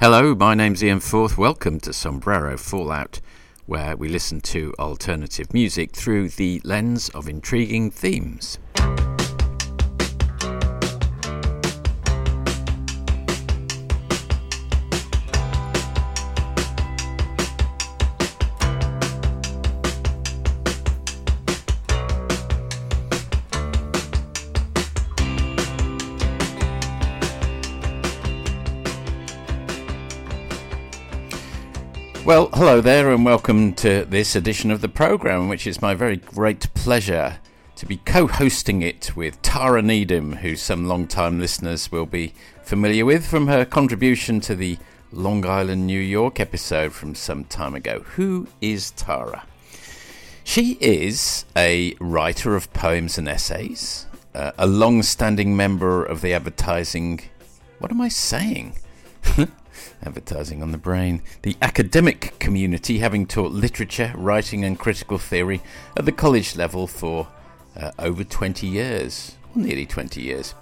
Hello, my name's Ian Forth. Welcome to Sombrero Fallout, where we listen to alternative music through the lens of intriguing themes. Well, hello there, and welcome to this edition of the programme, which is my very great pleasure to be co hosting it with Tara Needham, who some long time listeners will be familiar with from her contribution to the Long Island, New York episode from some time ago. Who is Tara? She is a writer of poems and essays, uh, a long standing member of the advertising. What am I saying? advertising on the brain. The academic community, having taught literature, writing, and critical theory at the college level for uh, over 20 years, or nearly 20 years.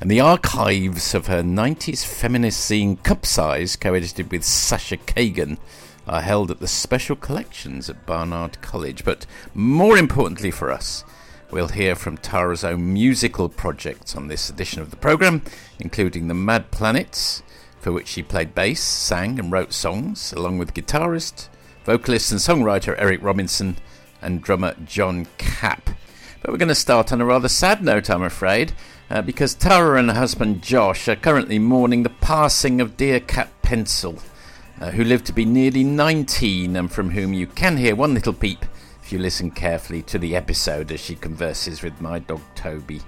And the archives of her 90s feminist scene Cup Size, co edited with Sasha Kagan, are held at the special collections at Barnard College. But more importantly for us, We'll hear from Tara's own musical projects on this edition of the programme, including the Mad Planets, for which she played bass, sang, and wrote songs, along with guitarist, vocalist, and songwriter Eric Robinson and drummer John Capp. But we're going to start on a rather sad note, I'm afraid, uh, because Tara and her husband Josh are currently mourning the passing of dear Cat Pencil, uh, who lived to be nearly 19 and from whom you can hear one little peep if you listen carefully to the episode as she converses with my dog Toby.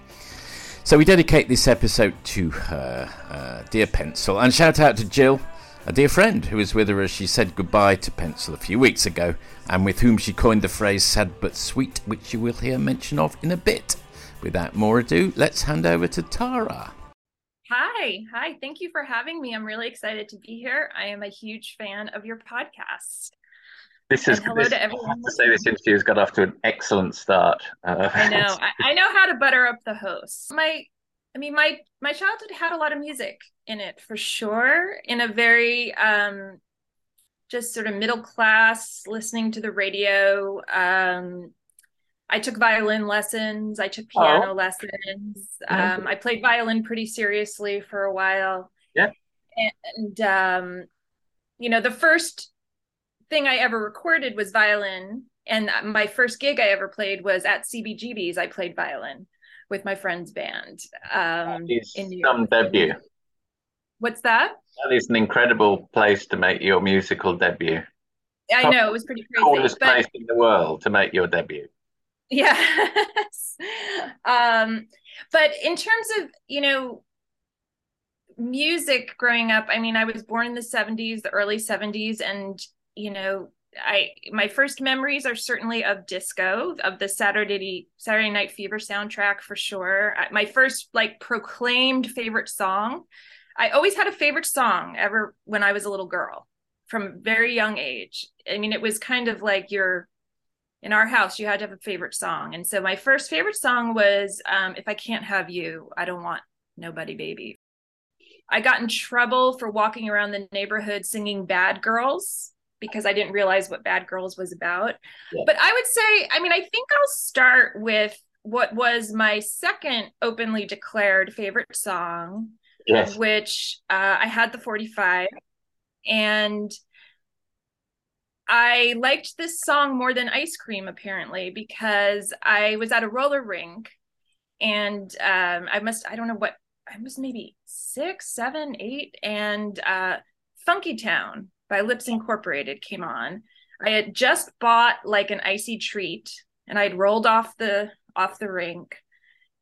So we dedicate this episode to her, uh, dear Pencil, and shout out to Jill, a dear friend who was with her as she said goodbye to Pencil a few weeks ago, and with whom she coined the phrase sad but sweet, which you will hear mention of in a bit. Without more ado, let's hand over to Tara. Hi, hi. Thank you for having me. I'm really excited to be here. I am a huge fan of your podcast. This is hello this, to everyone. I have to say, this interview has got off to an excellent start. Uh, I know. I, I, know how to butter up the host. My, I mean, my my childhood had a lot of music in it for sure. In a very um, just sort of middle class, listening to the radio. Um, I took violin lessons. I took piano oh. lessons. Um, I played violin pretty seriously for a while. Yeah. And um, you know, the first thing I ever recorded was violin. And my first gig I ever played was at CBGB's. I played violin with my friend's band um, in New York. Some debut. What's that? That is an incredible place to make your musical debut. I know it was pretty crazy. Coolest but... place in the world to make your debut. Yes. um, but in terms of you know music growing up, I mean, I was born in the '70s, the early '70s, and you know i my first memories are certainly of disco of the saturday saturday night fever soundtrack for sure. My first like proclaimed favorite song i always had a favorite song ever when i was a little girl from very young age. I mean it was kind of like your in our house you had to have a favorite song. And so my first favorite song was um, if i can't have you i don't want nobody baby. I got in trouble for walking around the neighborhood singing bad girls because I didn't realize what Bad Girls was about. Yeah. But I would say, I mean, I think I'll start with what was my second openly declared favorite song, yes. which uh, I had the 45. And I liked this song more than Ice Cream, apparently, because I was at a roller rink and um, I must, I don't know what, I was maybe six, seven, eight, and uh, Funky Town by Lipps Incorporated came on. I had just bought like an icy treat and I'd rolled off the off the rink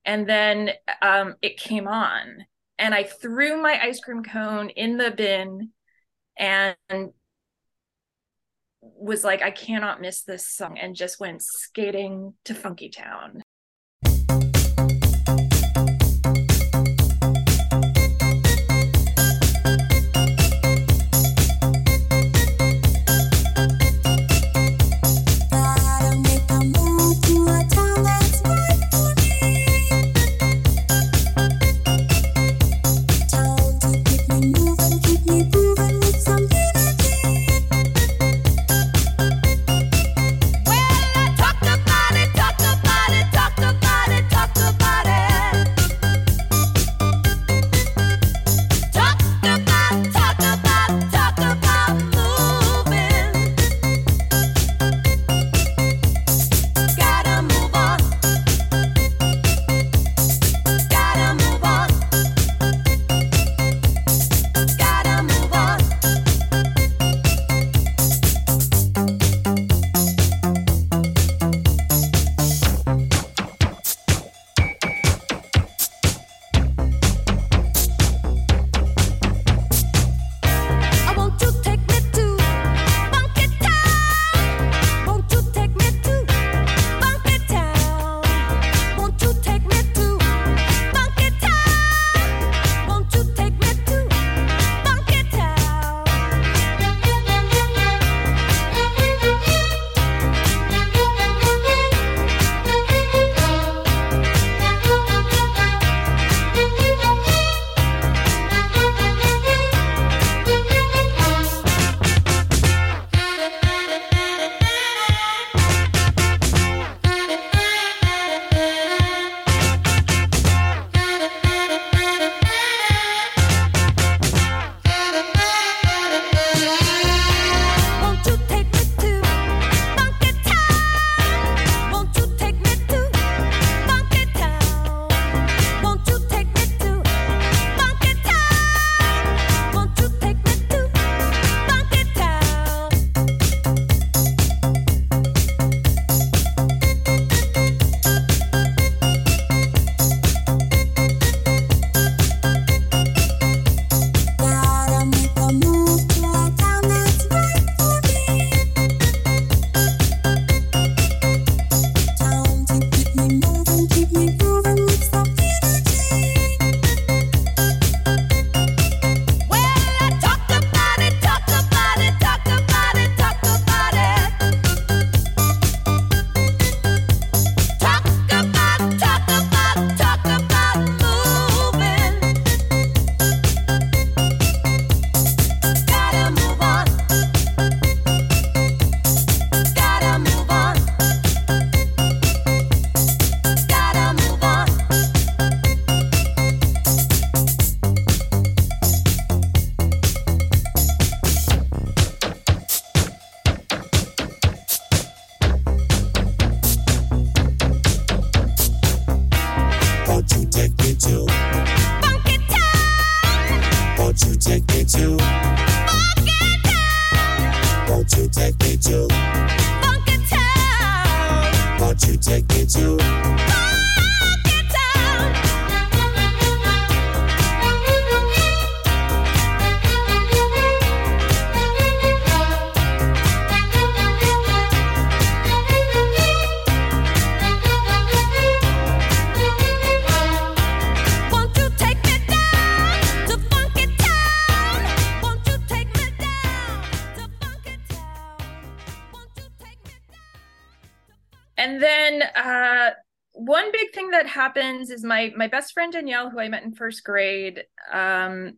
and then um, it came on and I threw my ice cream cone in the bin and was like I cannot miss this song and just went skating to Funky Town. Happens is my my best friend Danielle, who I met in first grade, um,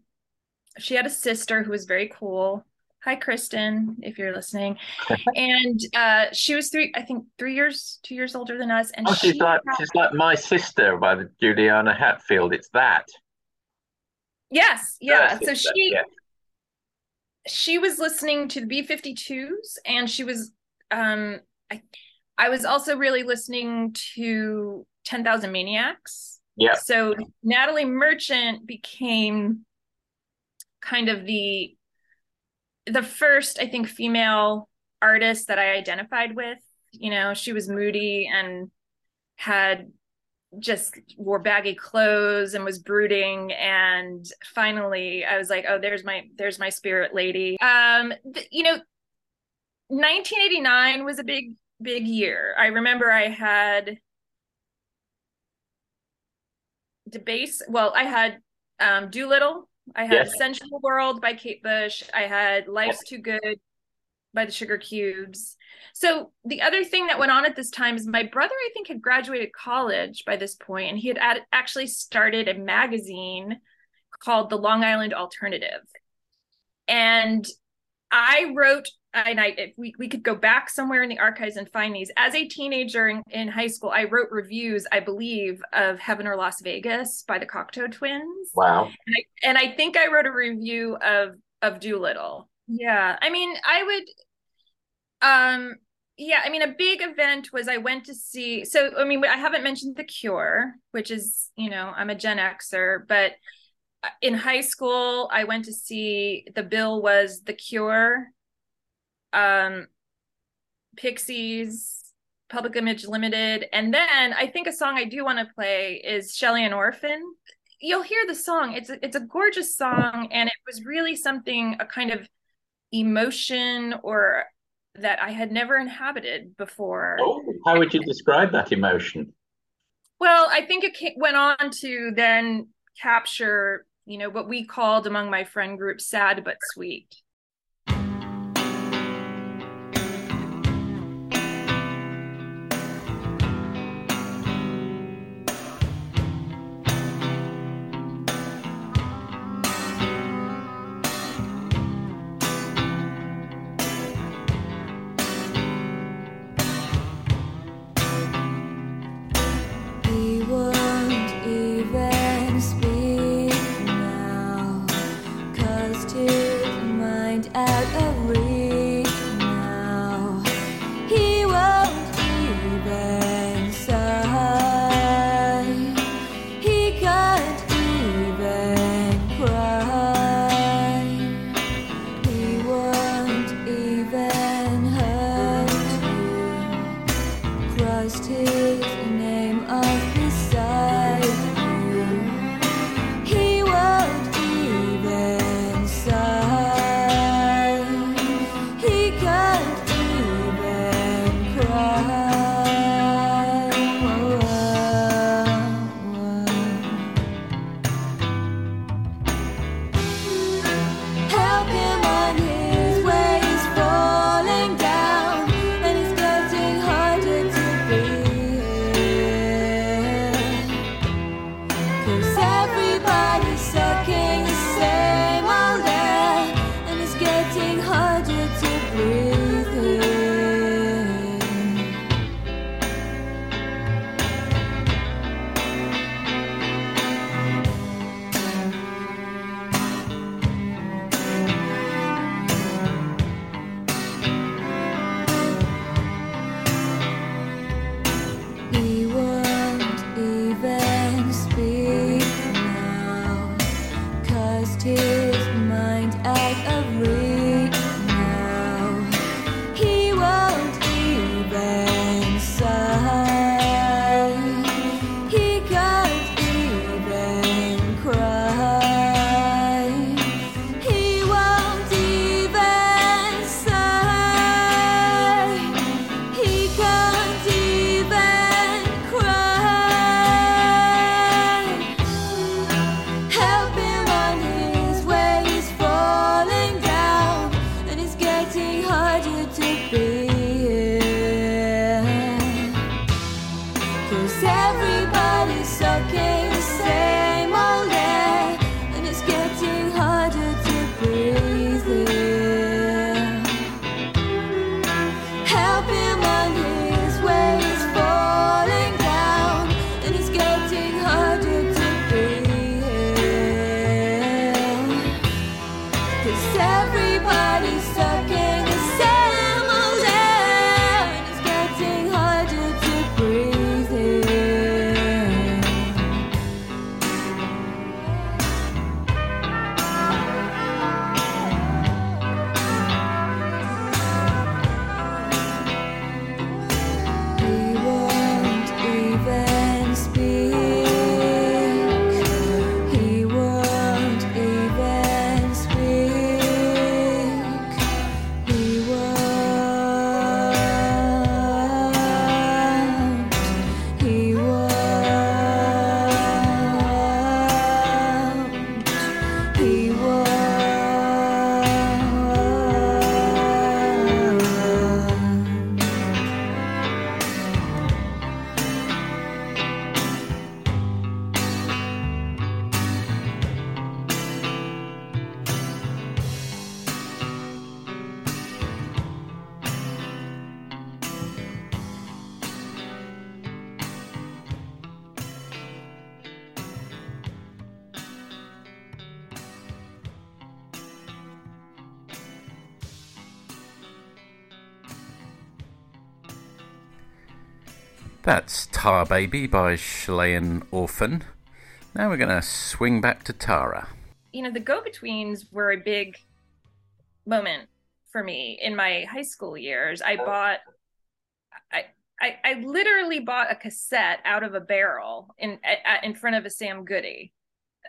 she had a sister who was very cool. Hi, Kristen, if you're listening. and uh, she was three, I think, three years, two years older than us. And oh, she's she like had... she's like my sister by the Juliana Hatfield. It's that. Yes, yeah. so she yeah. she was listening to the B52s, and she was um, I I was also really listening to 10,000 Maniacs. Yeah. So Natalie Merchant became kind of the the first, I think, female artist that I identified with. You know, she was moody and had just wore baggy clothes and was brooding and finally i was like oh there's my there's my spirit lady um th- you know 1989 was a big big year. I remember I had debase. Well, I had um, Doolittle. I had yes. Sensual World by Kate Bush. I had Life's Too Good by the Sugarcubes. So the other thing that went on at this time is my brother, I think, had graduated college by this point, and he had ad- actually started a magazine called the Long Island Alternative. And I wrote and I if we, we could go back somewhere in the archives and find these. As a teenager in, in high school, I wrote reviews, I believe, of Heaven or Las Vegas by the Cocteau Twins. Wow. And I, and I think I wrote a review of of Doolittle. Yeah. I mean, I would um yeah, I mean a big event was I went to see so I mean I haven't mentioned The Cure, which is, you know, I'm a Gen Xer, but in high school I went to see the bill was The Cure um, Pixies, Public Image Limited, and then I think a song I do want to play is Shelleyan Orphan. You'll hear the song. It's a, it's a gorgeous song, and it was really something a kind of emotion or that I had never inhabited before. Oh, how would you describe that emotion? Well, I think it went on to then capture, you know, what we called among my friend group sad but sweet. Tar Baby by Shelleyan Orphan. Now we're going to swing back to Tara. You know, the Go Betweens were a big moment for me in my high school years. I bought, I, I, I literally bought a cassette out of a barrel in in front of a Sam Goody,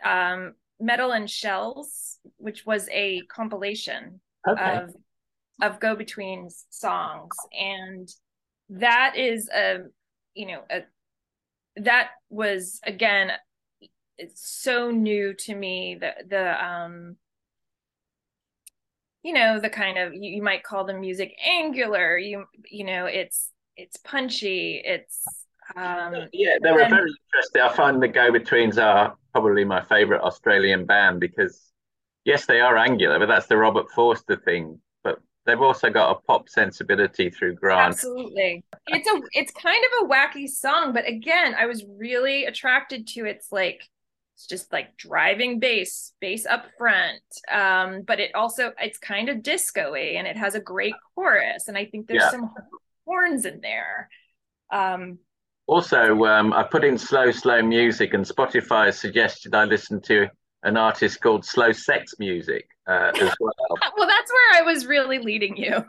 um, Metal and Shells, which was a compilation okay. of of Go Betweens songs, and that is a you know a, that was again it's so new to me the the um you know the kind of you, you might call the music angular you you know it's it's punchy it's um yeah they were very interesting. I find the go-betweens are probably my favorite australian band because yes they are angular but that's the robert forster thing they've also got a pop sensibility through Grant. Absolutely. It's a it's kind of a wacky song, but again, I was really attracted to its like it's just like driving bass, bass up front. Um, but it also it's kind of disco-y and it has a great chorus. And I think there's yeah. some horns in there. Um also, um, I put in slow, slow music, and Spotify suggested I listen to an artist called Slow Sex Music uh, as well. well, that's where I was really leading you.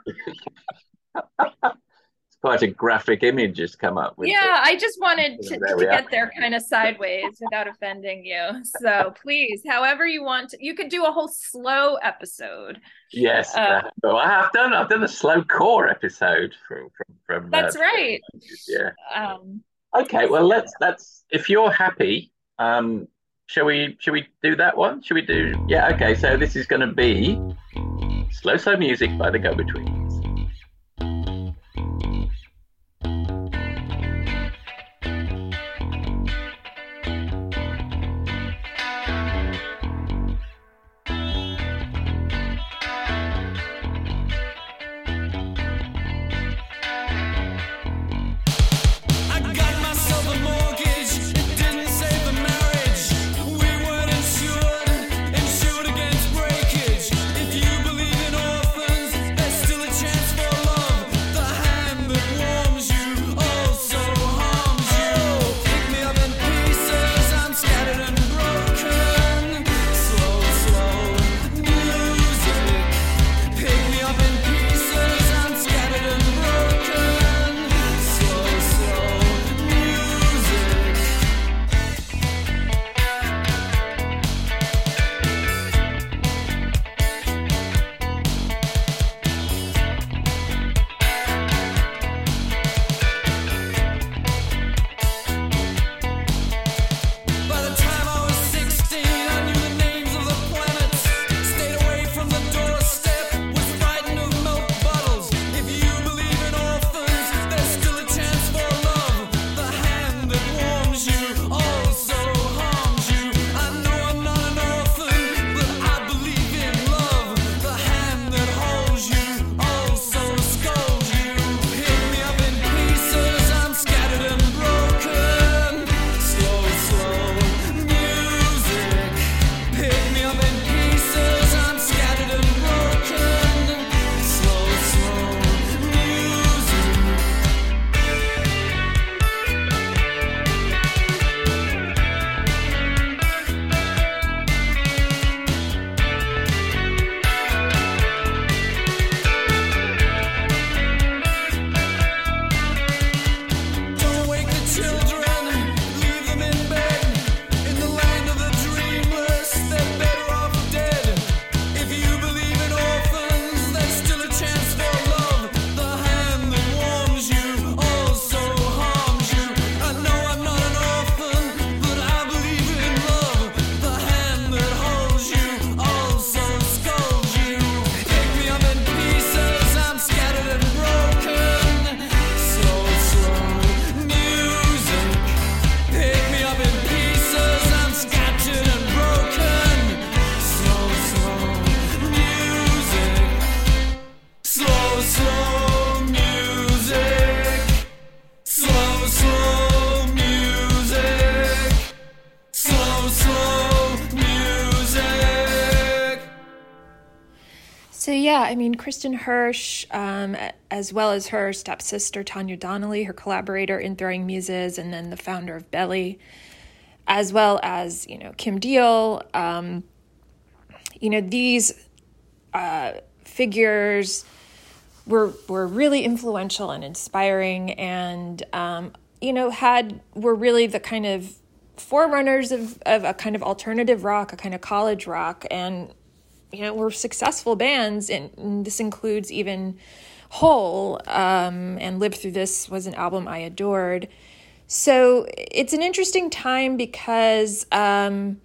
it's quite a graphic image has come up with. Yeah, I just wanted to, to get there kind of sideways without offending you. So please, however you want to, you could do a whole slow episode. Yes, uh, uh, I have done. I've done a slow core episode from from. from that's uh, right. Yeah. Um, okay, well let's let's if you're happy. Um, Shall we? Shall we do that one? Shall we do? Yeah. Okay. So this is going to be slow slow music by the Go Between. Kristin Hersh, um, as well as her stepsister Tanya Donelly, her collaborator in Throwing Muses, and then the founder of Belly, as well as you know Kim Deal. Um, you know these uh, figures were were really influential and inspiring, and um, you know had were really the kind of forerunners of, of a kind of alternative rock, a kind of college rock, and you know were successful bands, and, and this includes even Hole um, and Live Through This was an album I adored. So it's an interesting time because um,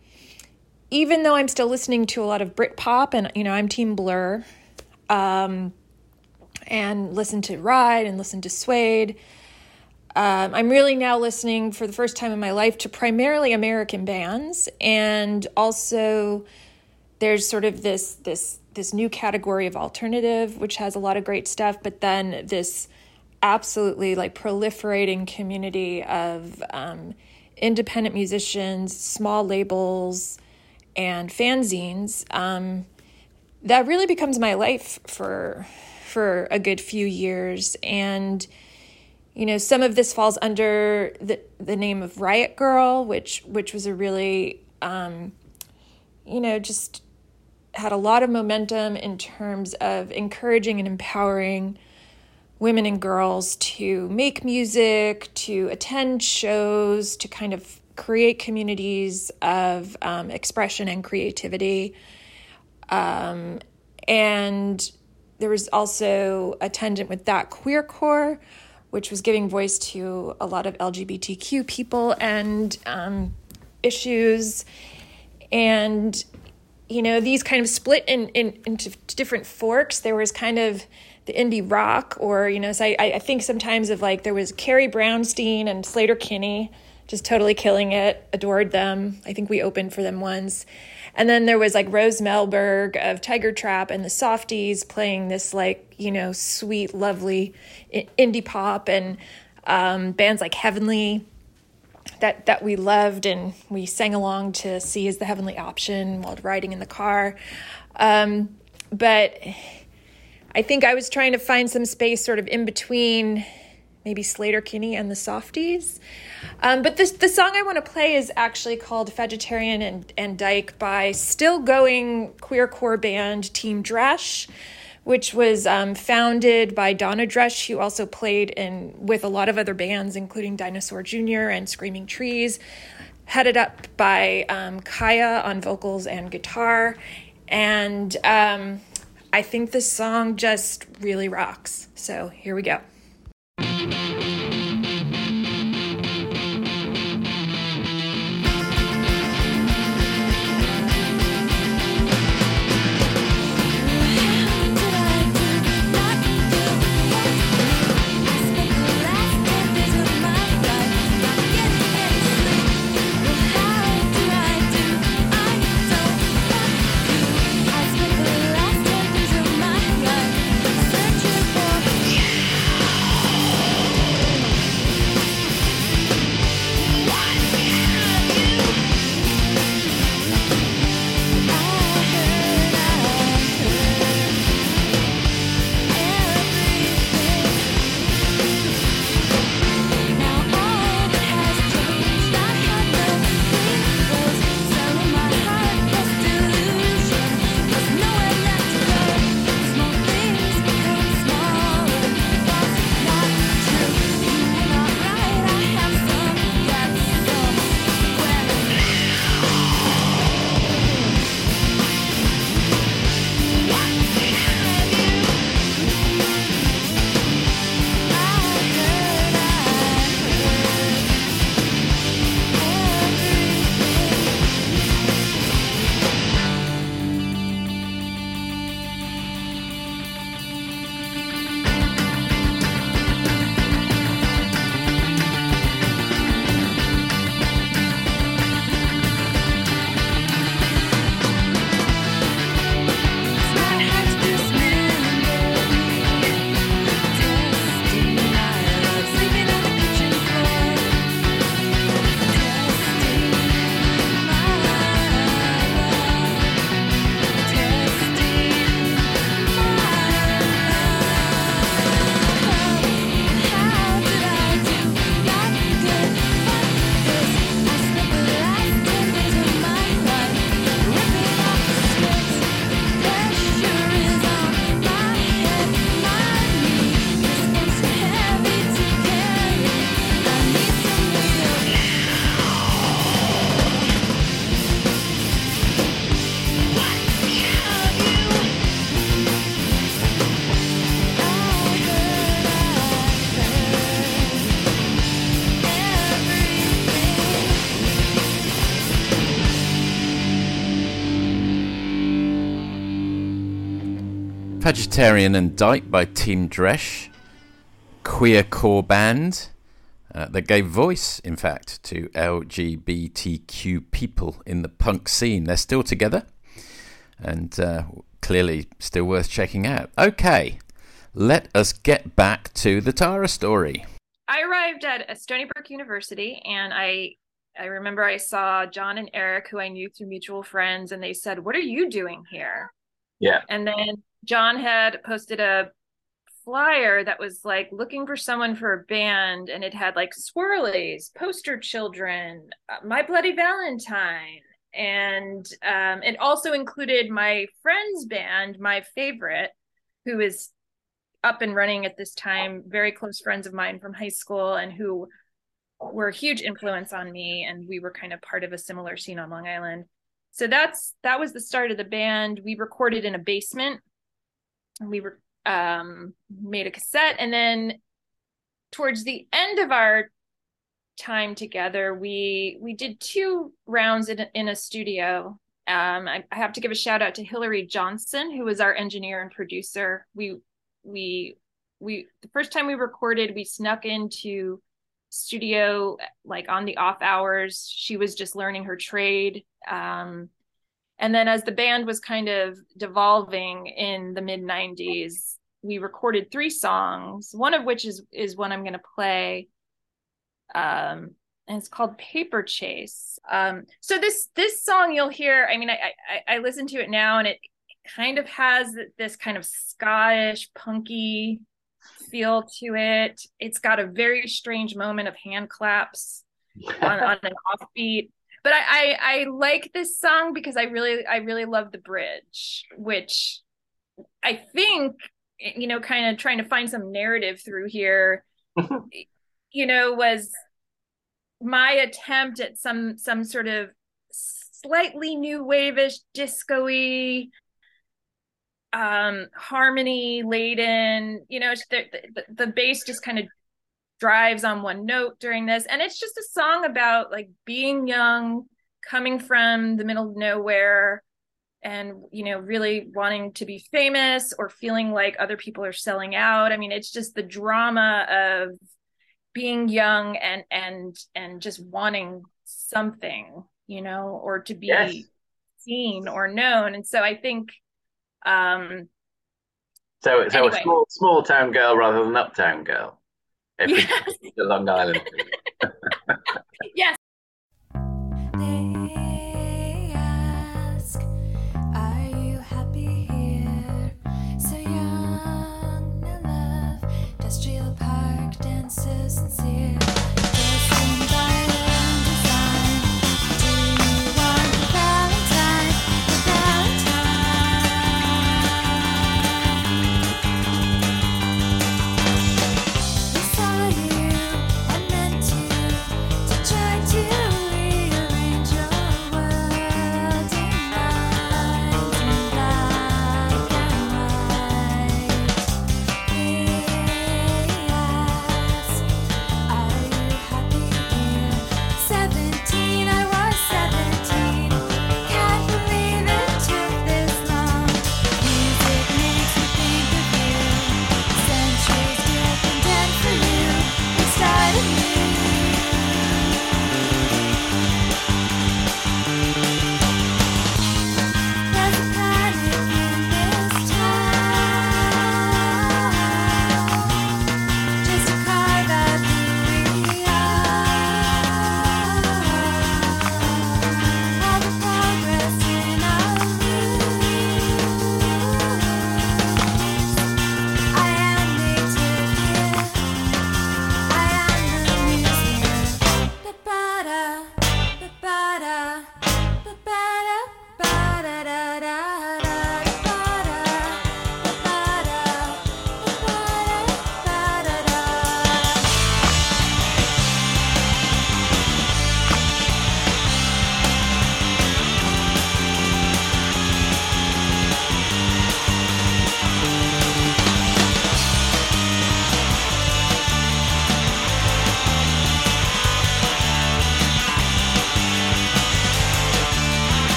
even though I'm still listening to a lot of Britpop and you know I'm Team Blur, um, and listen to Ride and listen to Suede. Um, I'm really now listening for the first time in my life to primarily American bands, and also there's sort of this this this new category of alternative, which has a lot of great stuff, but then this absolutely like proliferating community of um, independent musicians, small labels, and fanzines. Um, that really becomes my life for for a good few years, and you know some of this falls under the the name of Riot grrrl which which was a really um, you know just had a lot of momentum in terms of encouraging and empowering women and girls to make music, to attend shows, to kind of create communities of um, expression and creativity. Um, and there was also attendant with that queer core, which was giving voice to a lot of LGBTQ people and um, issues. And you know, these kind of split in, in into different forks. There was kind of the indie rock, or you know, so I, I think sometimes of like there was Carrie Brownstein and Sleater-Kinney just totally killing it. Adored them. I think we opened for them once. And then there was like Rose Melberg of Tiger Trap and the Softies playing this like, you know, sweet, lovely indie pop and um, bands like Heavenly that that we loved and we sang along to see as the heavenly option while riding in the car. Um, but i think i was trying to find some space sort of in between maybe Sleater-Kinney and the softies. Um, but this the song i want to play is actually called Fagetarian and, and dyke by still going queercore band team dresch which was um, founded by Donna Dresch, who also played in with a lot of other bands, including Dinosaur Jr. and Screaming Trees. Headed up by um, Kaia on vocals and guitar, and um, I think this song just really rocks. So here we go. Fagetarian and Dyke by Team Dresch, queer core band uh, that gave voice, in fact, to LGBTQ people in the punk scene. They're still together and uh, clearly still worth checking out. Okay, let us get back to the Tara story. I arrived at Stony Brook University and I I remember I saw John and Eric, who I knew through mutual friends, and they said, What are you doing here? Yeah. And then John had posted a flyer that was like looking for someone for a band, and it had like Swirlies, Poster Children, uh, My Bloody Valentine. And um, it also included my friend's band, my favorite, who is up and running at this time, very close friends of mine from high school, and who were a huge influence on me. And we were kind of part of a similar scene on Long Island so that's that was the start of the band we recorded in a basement we were um made a cassette. And then towards the end of our time together we we did two rounds in in a studio. Um I, I have to give a shout out to hillary johnson who was our engineer and producer. We we we the first time we recorded we snuck into studio like on the off hours. She was just learning her trade. Um, and then as the band was kind of devolving in the mid 90s we recorded three songs one of which is is one i'm going to play um, and it's called paper chase um, so this this song you'll hear i mean I, I i listen to it now and it kind of has this kind of scottish punky feel to it. It's got a very strange moment of hand claps on, on an offbeat. But I, I I like this song because I really I really love the bridge, which I think you know, kind of trying to find some narrative through here, you know, was my attempt at some some sort of slightly new wave-ish disco-y um harmony laden you know the, the, the bass just kind of drives on one note during this and it's just a song about like being young coming from the middle of nowhere and you know really wanting to be famous or feeling like other people are selling out i mean it's just the drama of being young and and and just wanting something you know or to be yes. seen or known and so i think um, so, so anyway. a small small town girl rather than uptown girl. Yes. Long Island. yes. Industrial park dances sincere.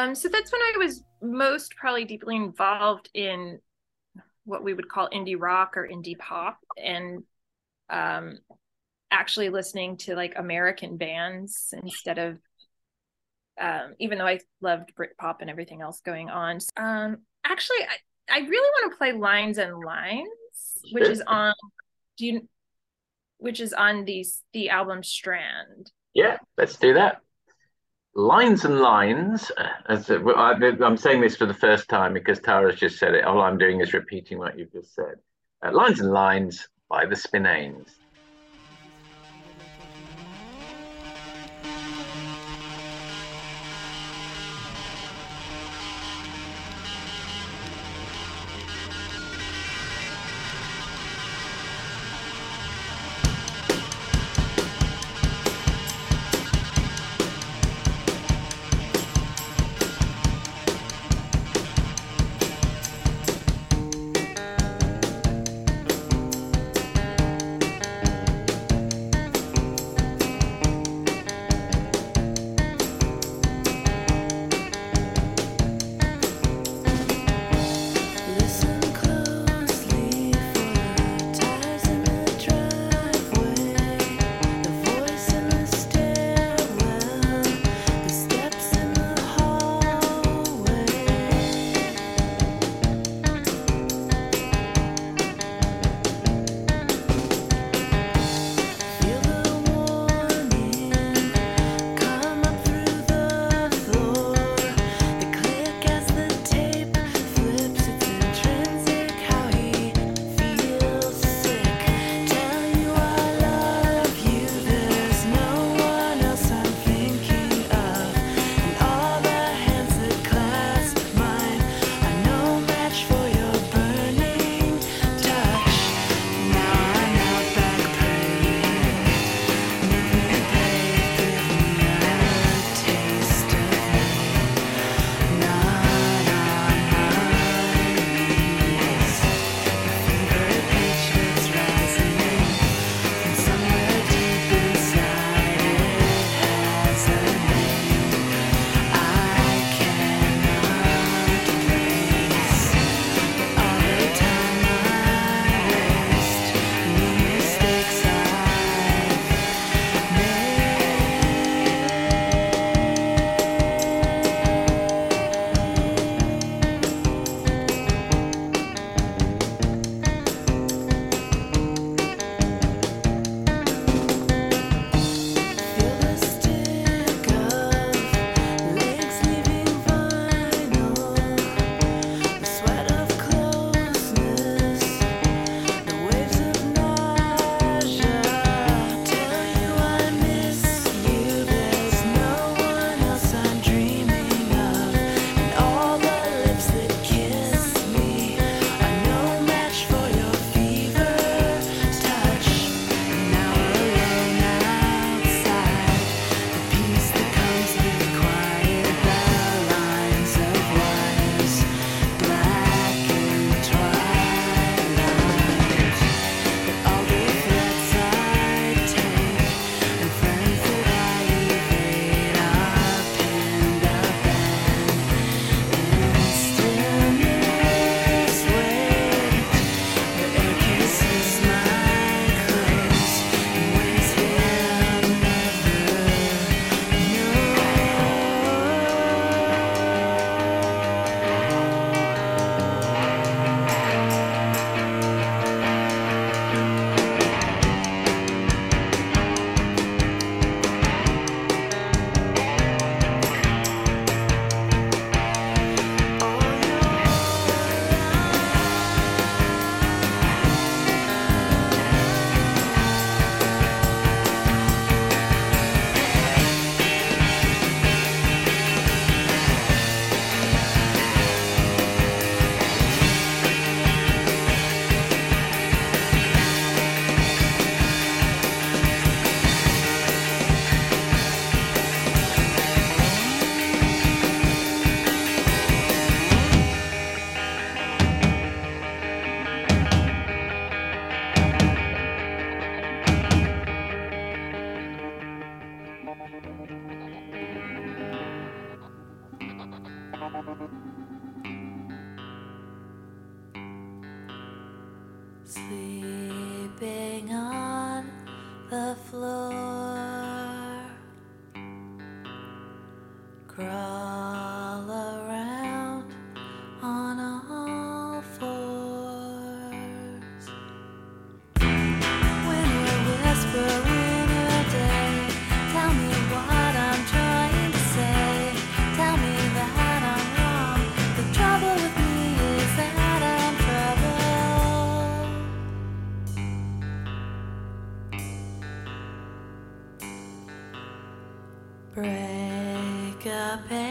Um, so that's when I was most probably deeply involved in what we would call indie rock or indie pop, and um, actually listening to like American bands instead of um, even though I loved Britpop and everything else going on. Um, actually, I, I really want to play Lines and Lines, which is on do you which is on these the album Strand. Yeah, let's do that. Lines and lines. As a, I'm saying this for the first time because Tara's just said it. All I'm doing is repeating what you've just said. Uh, lines and lines by the Spinanes. Break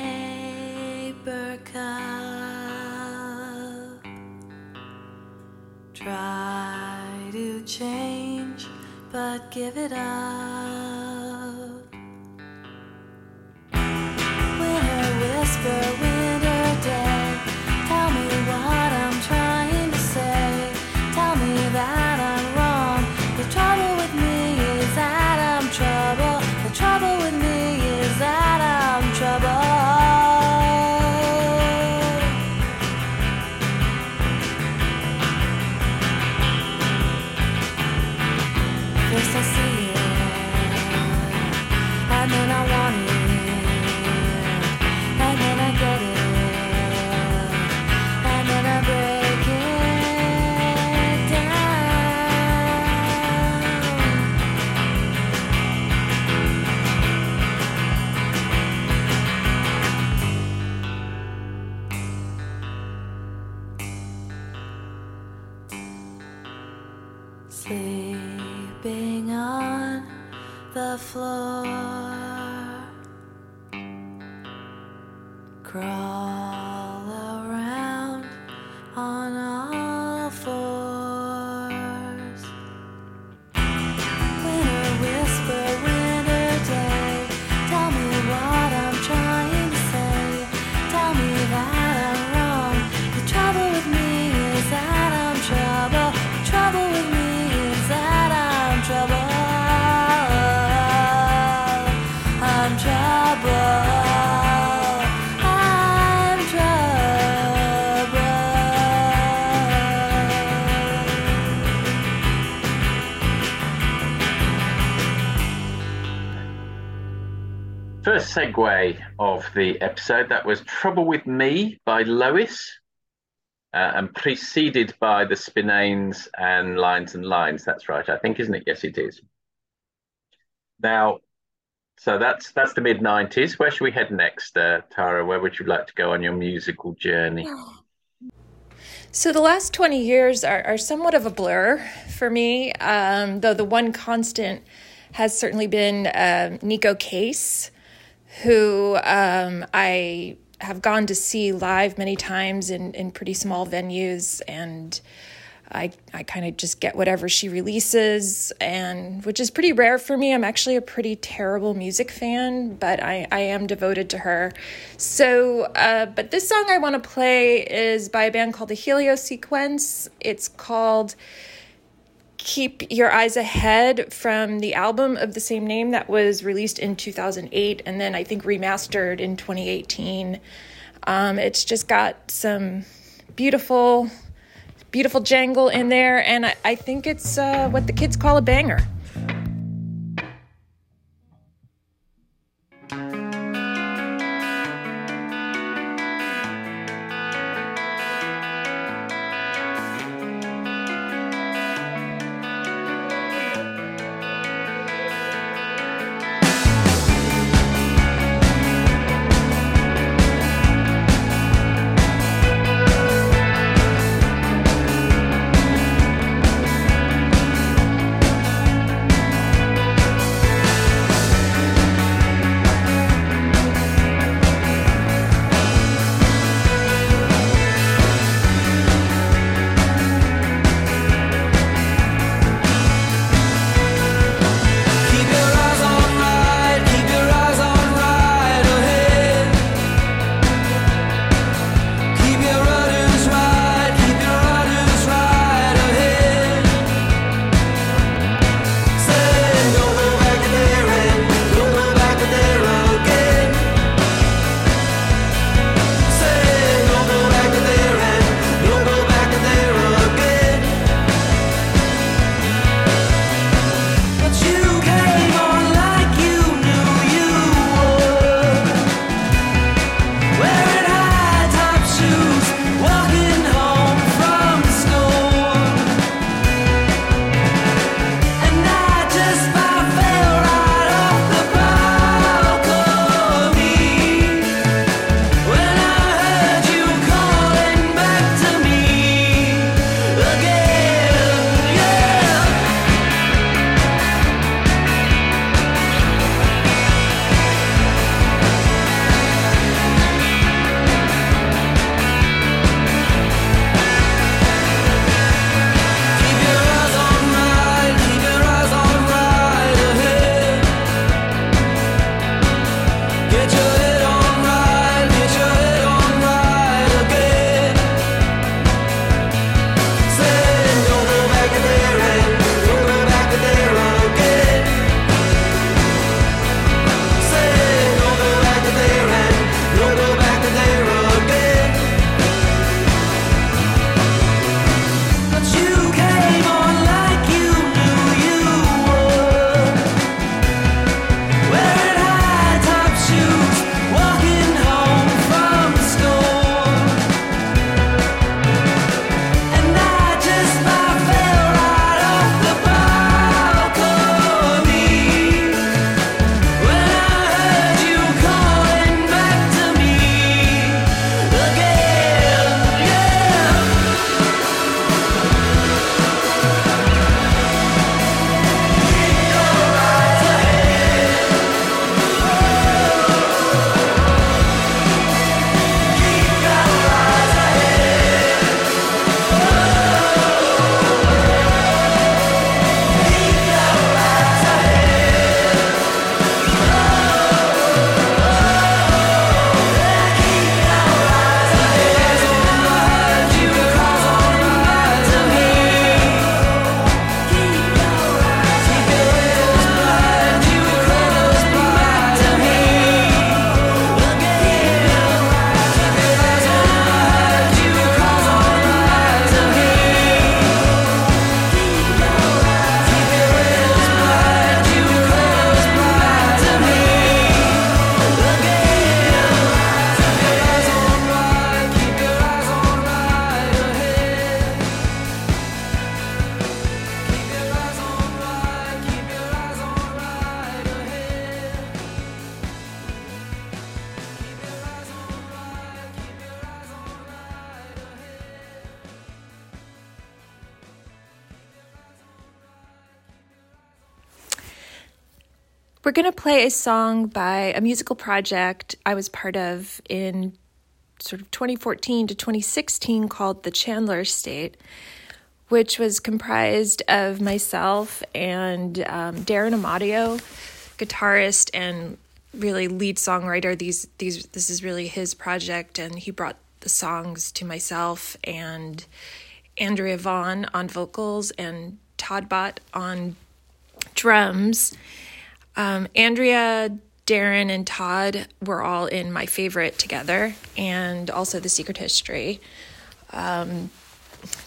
segue of the episode. That was Trouble with Me by Lois, uh, and preceded by the Spinanes and Lines and Lines. That's right, I think, isn't it? Yes, it is. Now, so that's that's the mid '90s. Where should we head next, uh, Tara? Where would you like to go on your musical journey? So the last 20 years are, are somewhat of a blur for me, um, though the one constant has certainly been uh, Neko Case who um, I have gone to see live many times in, in pretty small venues and I, I kind of just get whatever she releases and which is pretty rare for me. I'm actually a pretty terrible music fan, but I, I am devoted to her. So, uh, but this song I want to play is by a band called the Helio Sequence. It's called Keep Your Eyes Ahead from the album of the same name that was released in 2008 and then I think remastered in 2018. Um, it's just got some beautiful, beautiful jangle in there, and I, I think it's uh, what the kids call a banger. A song by a musical project I was part of in sort of 2014 to 2016 called The Chandler State, which was comprised of myself and um, Darren Amadio, guitarist and really lead songwriter. These these this is really his project, and he brought the songs to myself and Andrea Vaughn on vocals and Todd Bott on drums. Um, Andrea, Darren, and Todd were all in my favorite together, and also The Secret History. Um,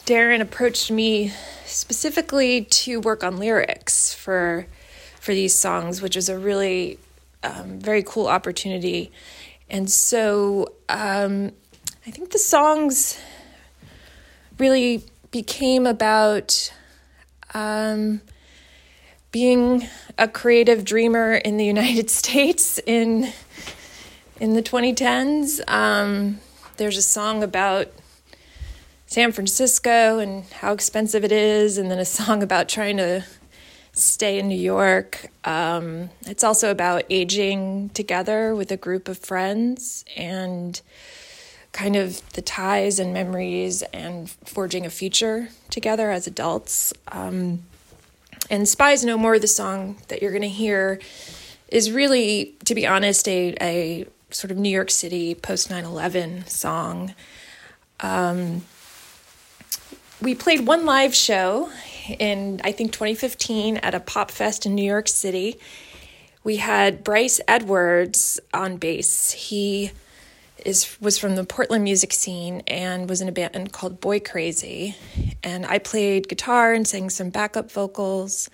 Darren approached me specifically to work on lyrics for for these songs, which was a really um, very cool opportunity. And so um, I think the songs really became about um, being a creative dreamer in the United States in in the 2010s. Um, there's a song about San Francisco and how expensive it is, and then a song about trying to stay in New York. Um, it's also about aging together with a group of friends and kind of the ties and memories and forging a future together as adults. Um, and Spies No More, the song that you're going to hear, is really, to be honest, a, a sort of New York City post 9 11 song. Um, we played one live show in, I think, 2015 at a pop fest in New York City. We had Bryce Edwards on bass. He is was from the Portland music scene and was in a band called Boy Crazy. And I played guitar and sang some backup vocals.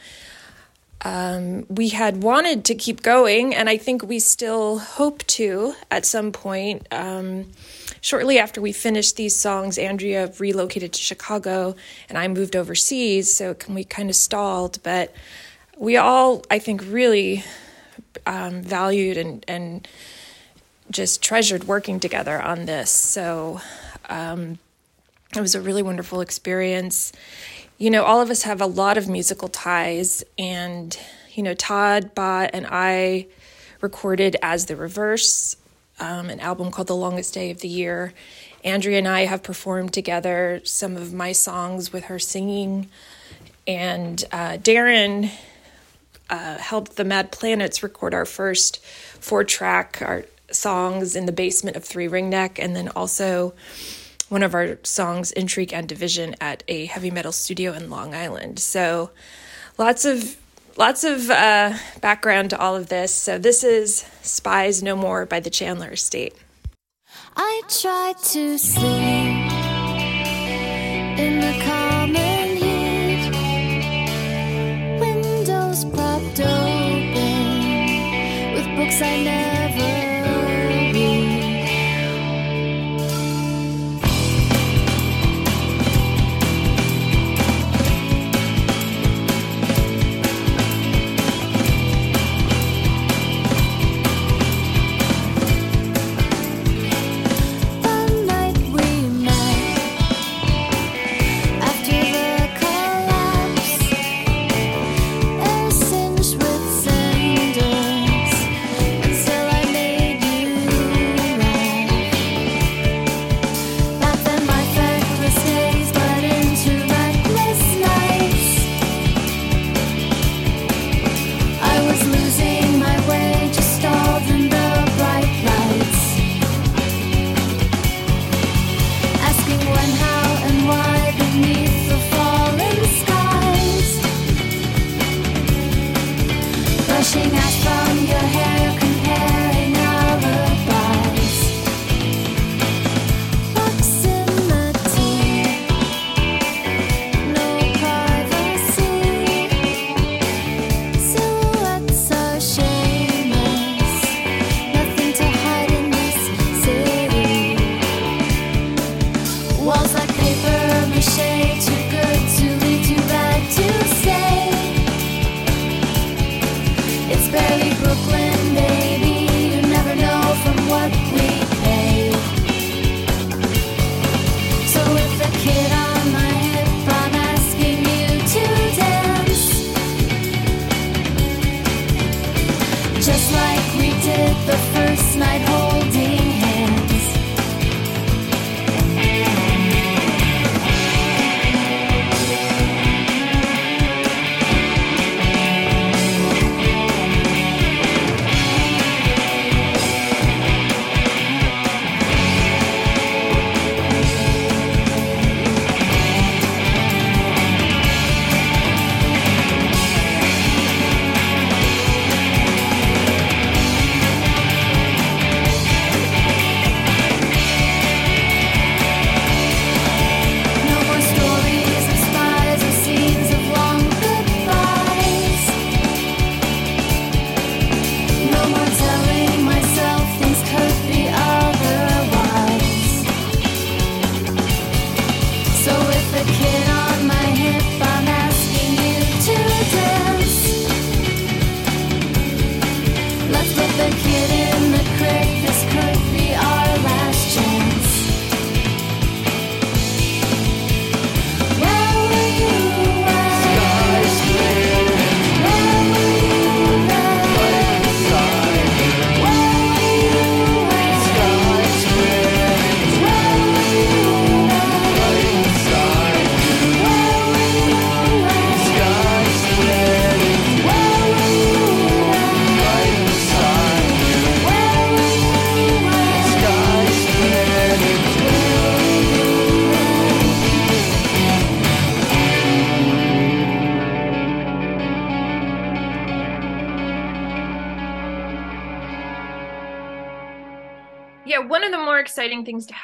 Um, we had wanted to keep going, and I think we still hope to at some point. Um, shortly after we finished these songs, Andrea relocated to Chicago, and I moved overseas, so we kind of stalled. But we all, I think, really um, valued and and just treasured working together on this. So um, it was a really wonderful experience. You know, all of us have a lot of musical ties, and, you know, Todd Bott and I recorded As the Reverse, um, an album called The Longest Day of the Year. Andrea and I have performed together some of my songs with her singing, and uh, Darren uh, helped the Mad Planets record our first four track, our songs in the basement of Three Ring Neck, and then also one of our songs, Intrigue and Division, at a heavy metal studio in Long Island. So lots of lots of uh, background to all of this. So this is Spies No More by the Chandler Estate. I try to sleep in the common heat, windows propped open with books I never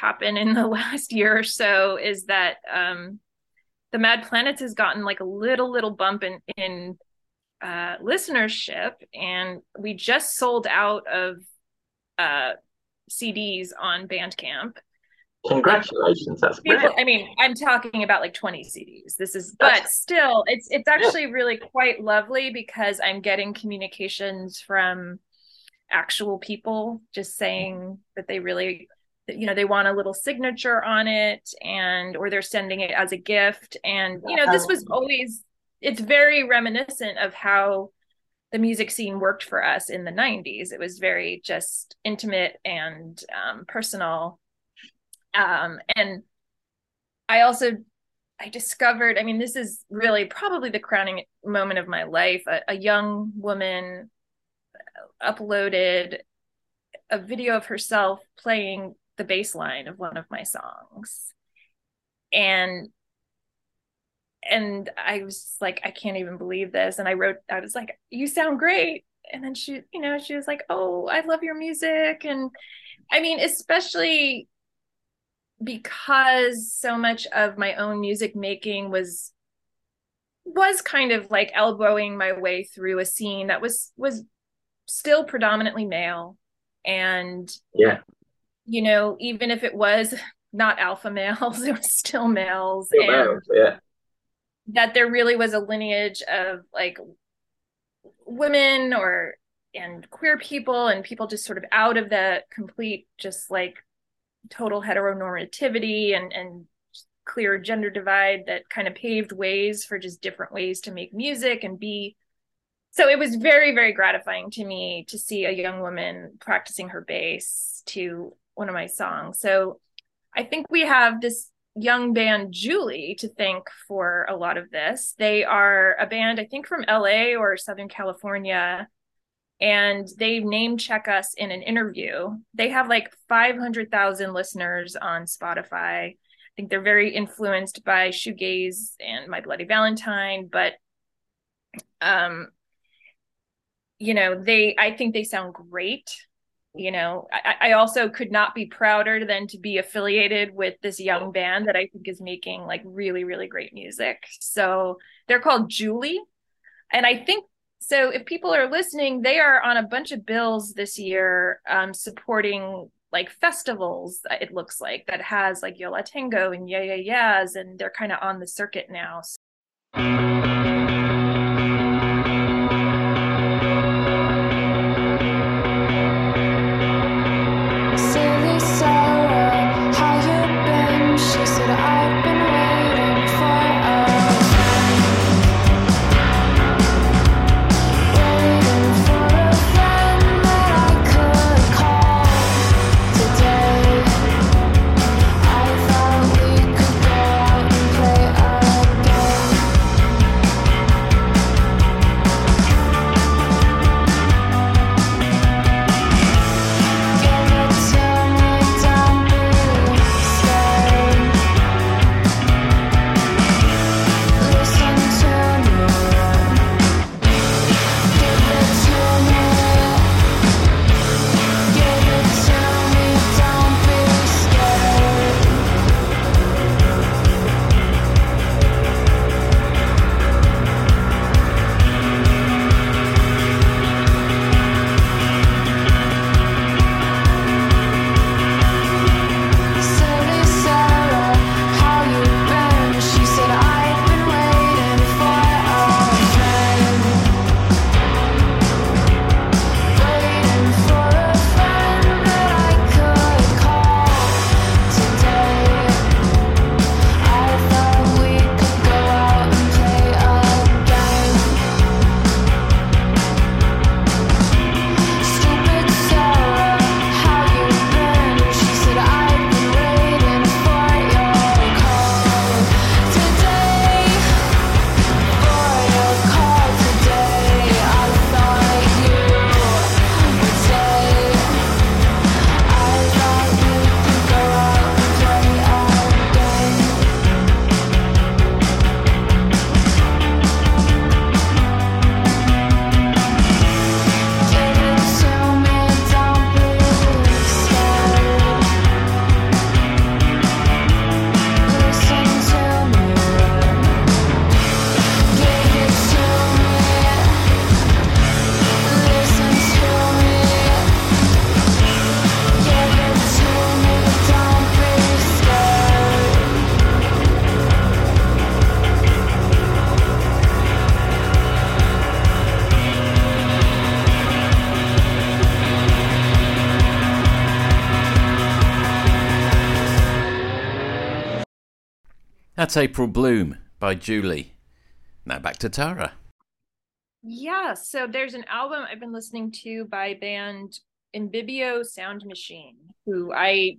happen in the last year or so is that um the mad planets has gotten like a little little bump in in uh listenership and we just sold out of uh cds on bandcamp. Congratulations, that's people brilliant. i mean i'm talking about like 20 cds this is That's- but still it's it's actually really quite lovely because i'm getting communications from actual people just saying that they really you know they want a little signature on it and or they're sending it as a gift. And you know this was always it's very reminiscent of how the music scene worked for us in the 90s it was very just intimate and um, personal. Um, and i also i discovered i mean this is really probably the crowning moment of my life. A, a young woman uploaded a video of herself playing the bass line of one of my songs. And and i was like i can't even believe this. And i wrote i was like you sound great. And then she you know she was like oh i love your music. And i mean especially because so much of my own music making was was kind of like elbowing my way through a scene that was was still predominantly male. And Yeah. You know even if it was not alpha males it was still males Still and yeah. that there really was a lineage of like women or and queer people and people just sort of out of the complete just like total heteronormativity and and clear gender divide that kind of paved ways for just different ways to make music and be so it was very very gratifying to me to see a young woman practicing her bass to one of my songs. So i think we have this young band julie to thank for a lot of this. They are a band i think from la or southern california and they name check us in an interview. They have like 500000 listeners on spotify. I think they're very influenced by shoegaze and my bloody valentine but um you know they i think they sound great you know I, I also could not be prouder than to be affiliated with this young band that i think is making like really really great music. So they're called julie. And i think so if people are listening they are on a bunch of bills this year um, supporting like festivals it looks like that has like Yo La Tengo and yeah yeah yeahs and they're kind of on the circuit now. Silly That's April Bloom by Julie. Now back to Tara. Yeah, so there's an album I've been listening to by band Ibibio Sound Machine, who I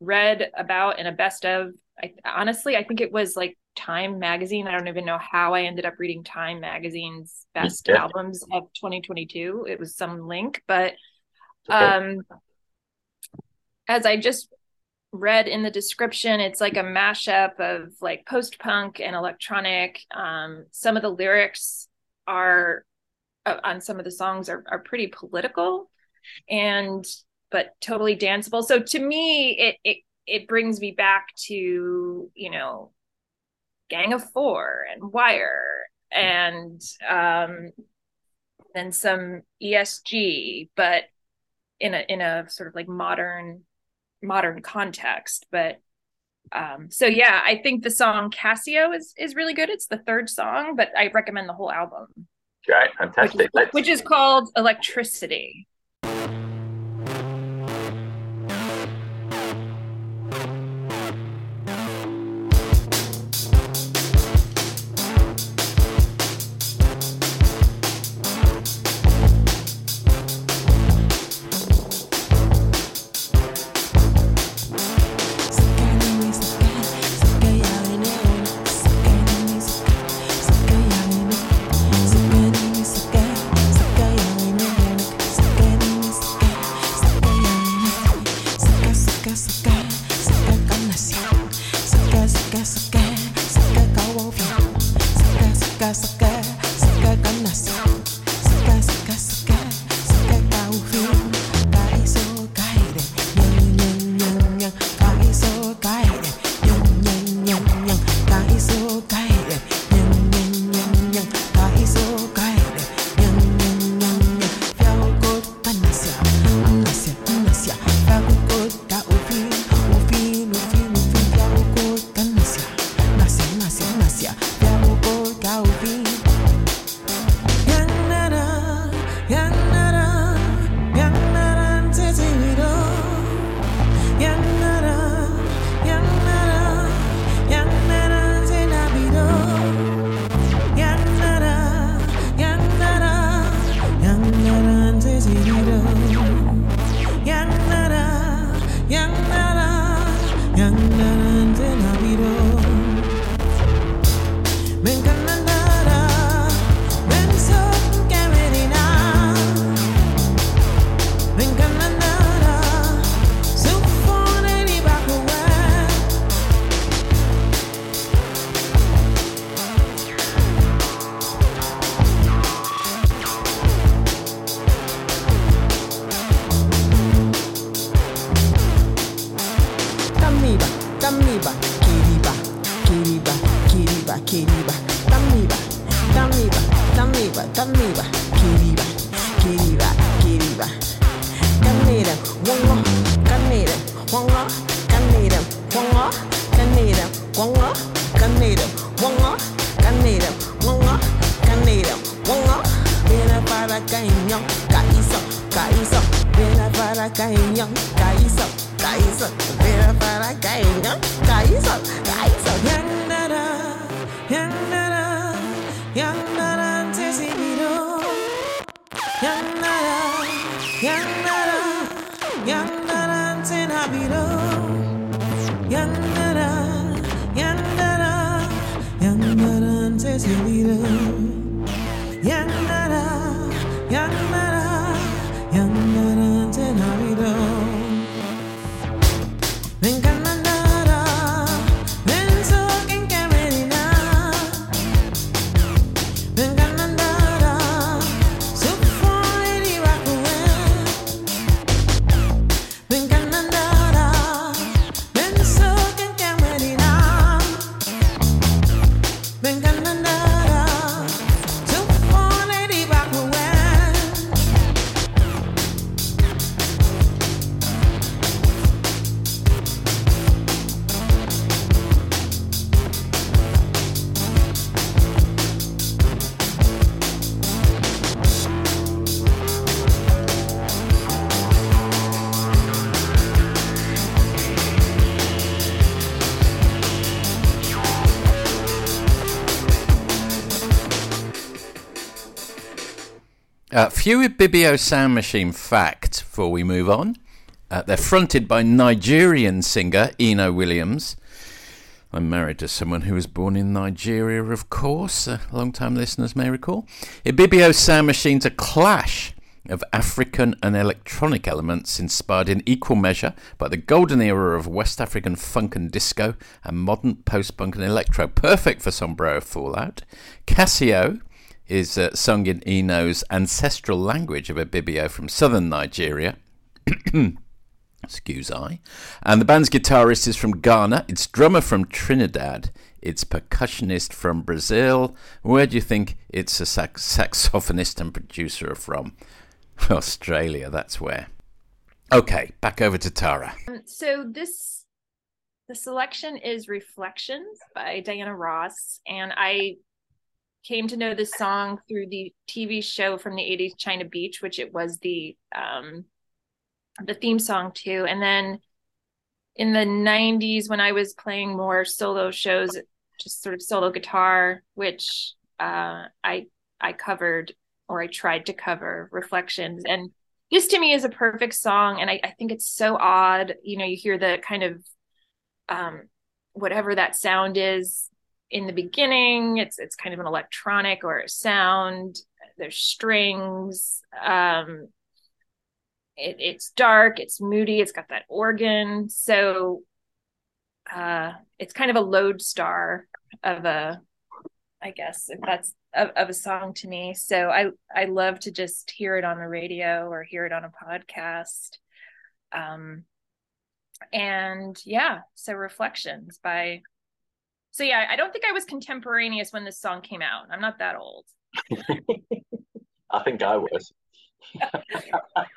read about in a best of. I, honestly, I think it was like Time magazine. I don't even know how I ended up reading Time magazine's best Yeah. albums of 2022. It was some link, but um as I just read in the description, it's like a mashup of like post punk and electronic. Um, some of the lyrics are uh, on some of the songs are, are pretty political and but totally danceable. So to me, it it it brings me back to you know Gang of Four and Wire and um, then some ESG, but in a in a sort of like modern modern context. But um, so yeah, I think the song Casio is is really good. It's the third song, but I recommend the whole album, which fantastic. is, which is called Electricity. ഞങ്ങൾ Uh, few Ibibio Sound Machine fact before we move on. Uh, they're fronted by Nigerian singer Eno Williams. I'm married to someone who was born in Nigeria, of course, uh, long-time listeners may recall. Ibibio Sound Machine's a clash of African and electronic elements inspired in equal measure by the golden era of West African funk and disco and modern post-punk and electro, perfect for Sombrero Fallout. Casio is uh, sung in Eno's ancestral language of Ibibio from southern Nigeria. Excuse I. And the band's guitarist is from Ghana, its drummer from Trinidad, its percussionist from Brazil. Where do you think its a sax- saxophonist and producer from? Australia, that's where. Okay, back over to Tara. Um, so this the selection is Reflections by Diana Ross and I came to know this song through the TV show from the 80s China Beach which it was the um the theme song too and then in the 90s when I was playing more solo shows just sort of solo guitar which uh I I covered or I tried to cover Reflections. And this to me is a perfect song. And I, I think it's so odd you know you hear the kind of um whatever that sound is in the beginning it's it's kind of an electronic or sound there's strings um it, it's dark it's moody it's got that organ so uh it's kind of a lodestar of a i guess if that's of, of a song to me. So i i love to just hear it on the radio or hear it on a podcast. Um and yeah so reflections by so yeah i don't think i was contemporaneous when this song came out i'm not that old I think I was.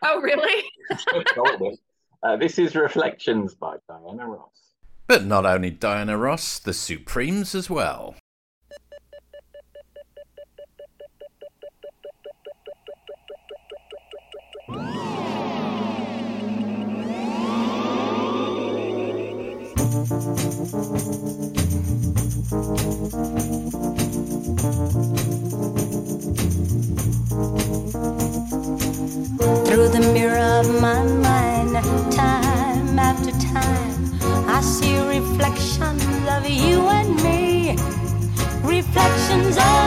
oh really Uh, this is Reflections by Diana Ross. But not only Diana Ross, the Supremes as well. Through the mirror of my mind, time after time, I see reflections of you and me. Reflections of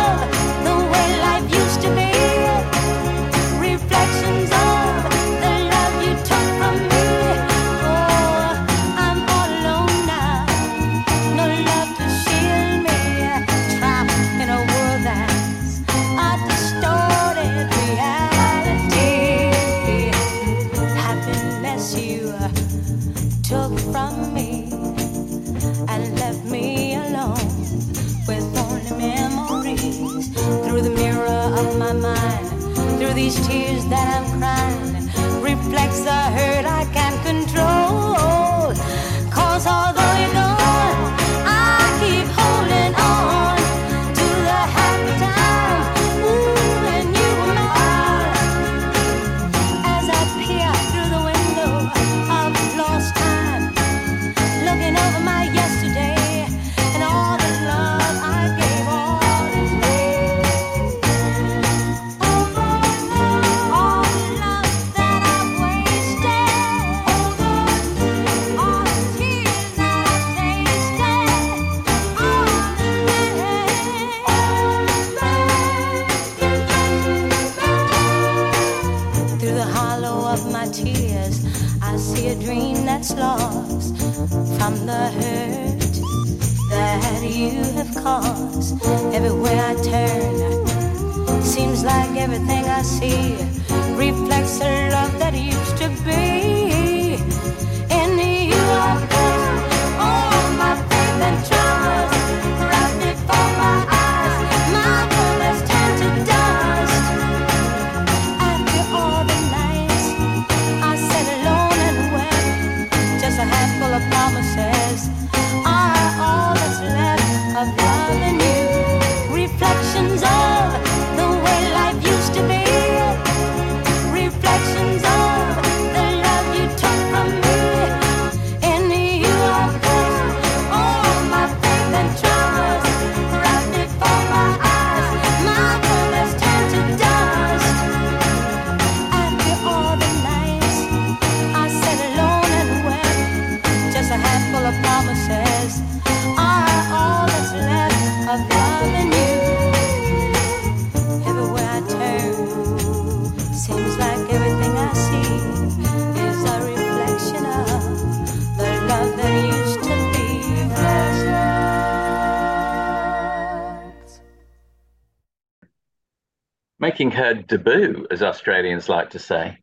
making her debut, as Australians like to say,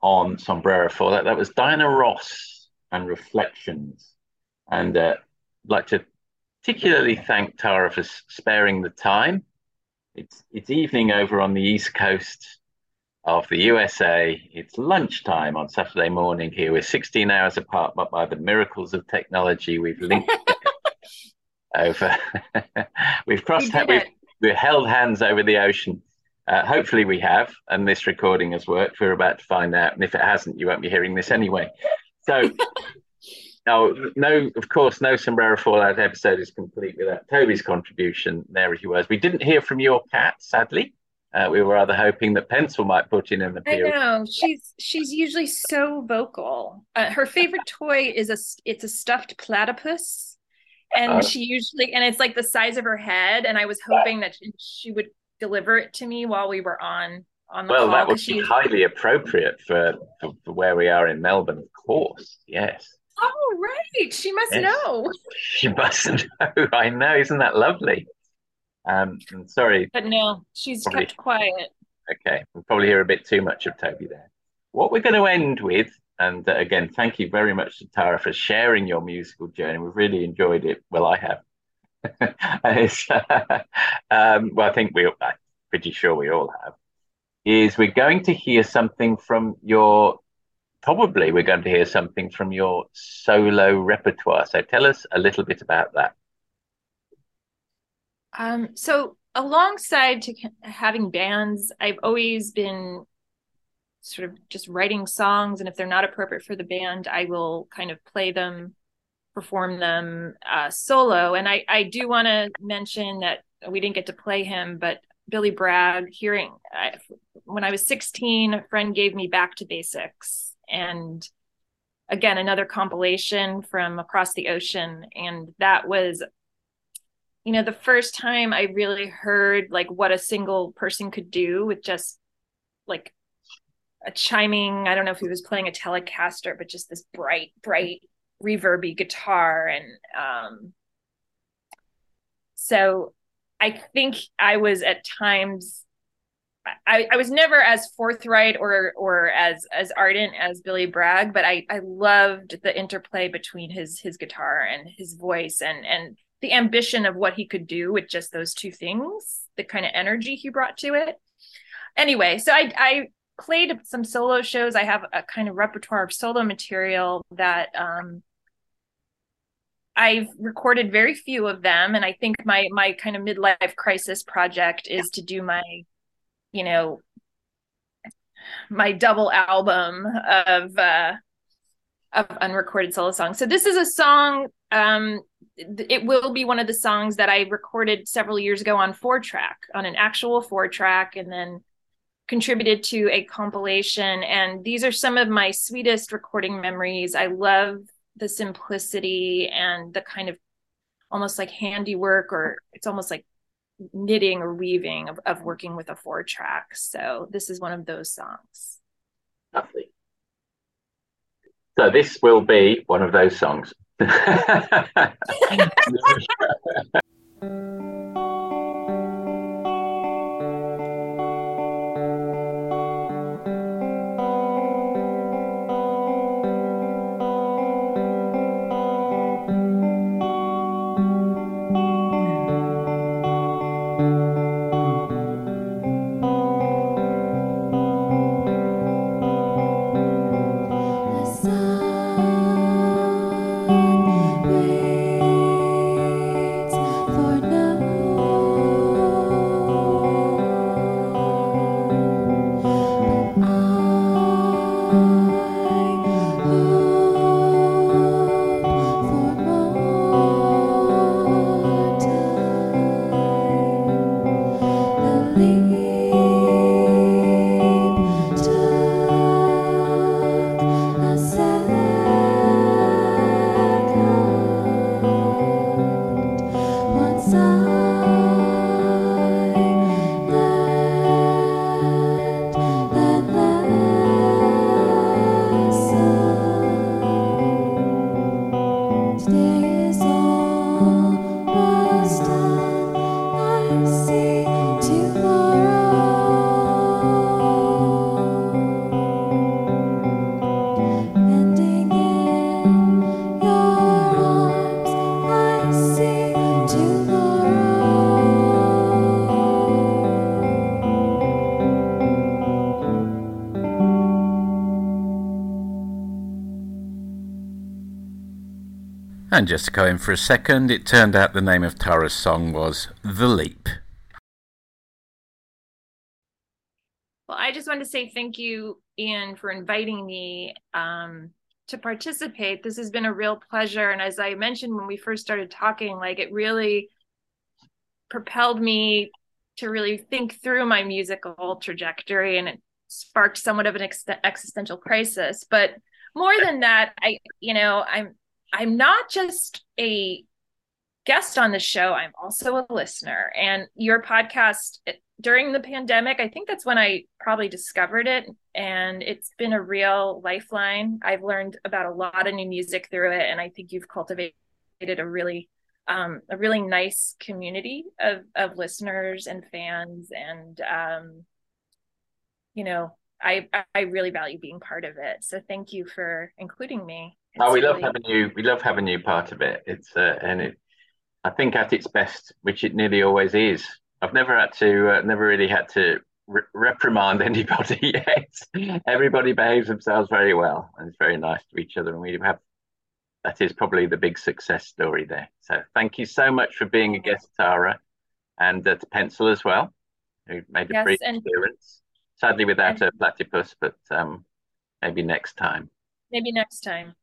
on Sombrero Fallout. That was Diana Ross and Reflections. And uh, I'd like to particularly thank Tara for sparing the time. It's, it's evening over on the East Coast of the USA. It's lunchtime on Saturday morning here. We're 16 hours apart, but by the miracles of technology, we've linked over. we've crossed, we we've, we've held hands over the ocean. Uh, hopefully, we have, and this recording has worked. We're about to find out. And if it hasn't, you won't be hearing this anyway. So, no, no, of course, no Sombrero Fallout episode is complete without Toby's contribution. There he was. We didn't hear from your cat, sadly. Uh, we were rather hoping that Pencil might put in an appeal. I know she's she's usually so vocal. Uh, her favorite toy is a it's a stuffed platypus, and uh, she usually and it's like the size of her head. And I was hoping that she, she would deliver it to me while we were on on the well, call. that would be highly appropriate for, for, for where we are in Melbourne, of course. Yes. Oh right, she must yes. know. She must know. I know. Isn't that lovely? Um, I'm sorry. But no, she's probably, kept quiet. Okay, we'll probably hear a bit too much of Toby there. What we're going to end with, and uh, again, thank you very much to Tara for sharing your musical journey. We've really enjoyed it. Well, I have. um, well, I think we, I'm pretty sure we all have. Is we're going to hear something from your, probably we're going to hear something from your solo repertoire. So tell us a little bit about that. Um, so alongside to having bands, I've always been sort of just writing songs, and if they're not appropriate for the band, I will kind of play them, perform them uh, solo. And I I do want to mention that we didn't get to play him, but Billy Bragg, hearing I, when I was 16, a friend gave me Back to Basics, and again another compilation from across the ocean, and that was you know the first time i really heard like what a single person could do with just like a chiming i don't know if he was playing a telecaster but just this bright bright reverby guitar and um so i think i was at times I, I was never as forthright or or as as ardent as Billy Bragg, but I I loved the interplay between his his guitar and his voice and and the ambition of what he could do with just those two things, the kind of energy he brought to it. Anyway, so I, I played some solo shows. I have a kind of repertoire of solo material that um, I've recorded very few of them, and I think my my kind of midlife crisis project is to do my, you know, my double album of uh, of unrecorded solo songs. So this is a song um, it will be one of the songs that I recorded several years ago on four track, on an actual four track, and then contributed to a compilation. And these are some of my sweetest recording memories. I love the simplicity and the kind of almost like handiwork, or it's almost like knitting or weaving of, of working with a four track. So this is one of those songs. Lovely. So this will be one of those songs. And just to go in for a second, it turned out the name of Tara's song was The Leap. Well, I just want to say thank you, Ian, for inviting me um, to participate. This has been a real pleasure. And as I mentioned when we first started talking, like it really propelled me to really think through my musical trajectory and it sparked somewhat of an ex- existential crisis. But more than that, I, you know, I'm I'm not just a guest on the show, I'm also a listener. And your podcast during the pandemic, I think that's when I probably discovered it. And it's been a real lifeline. I've learned about a lot of new music through it. And I think you've cultivated a really um, a really nice community of, of listeners and fans. And, um, you know, I, I really value being part of it. So thank you for including me. Oh, we really... love having you. We love having you part of it. It's uh, and it, I think at its best, which it nearly always is. I've never had to, uh, never really had to re- reprimand anybody yet. Everybody behaves themselves very well, and it's very nice to each other. And we have that is probably the big success story there. So thank you so much for being a guest, Tara, and uh, to Pencil as well, who made a yes, brief and, appearance. Sadly, without and, a platypus, but um, maybe next time. Maybe next time.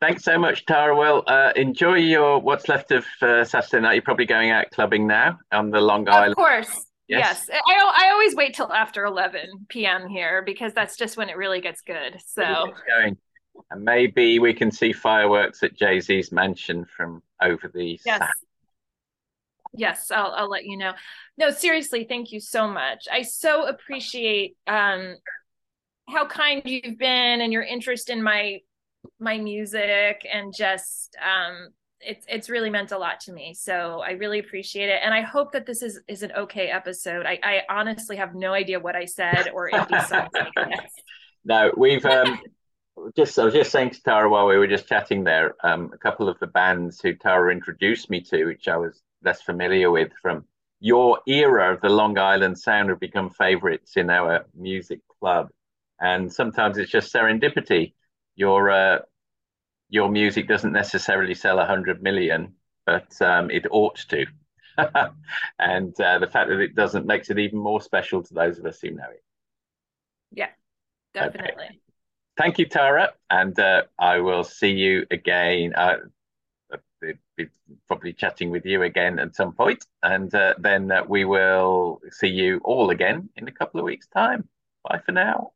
Thanks so much, Tara. Well, uh, enjoy your what's left of uh, Saturday night. You're probably going out clubbing now on the Long Island. Of course. Yes. yes. I, I always wait till after 11 p.m. here because that's just when it really gets good. So going. And maybe we can see fireworks at Jay Z's mansion from over the. Yes. Yes, I'll, I'll let you know. No, seriously, thank you so much. I so appreciate um, how kind you've been and your interest in my my music and just um, it's it's really meant a lot to me. So I really appreciate it, and I hope that this is is an okay episode. I, I honestly have no idea what I said or if something. no, we've um, just I was just saying to Tara while we were just chatting there, um, a couple of the bands who Tara introduced me to, which I was less familiar with from your era of the Long Island Sound, have become favorites in our music club. And sometimes it's just serendipity. Your uh, your music doesn't necessarily sell a hundred million, but um, it ought to. and uh, the fact that it doesn't makes it even more special to those of us who know it. Yeah, definitely. Okay thank you, Tara, and uh, I will see you again. Uh, probably chatting with you again at some point, and uh, then uh, we will see you all again in a couple of weeks' time. Bye for now.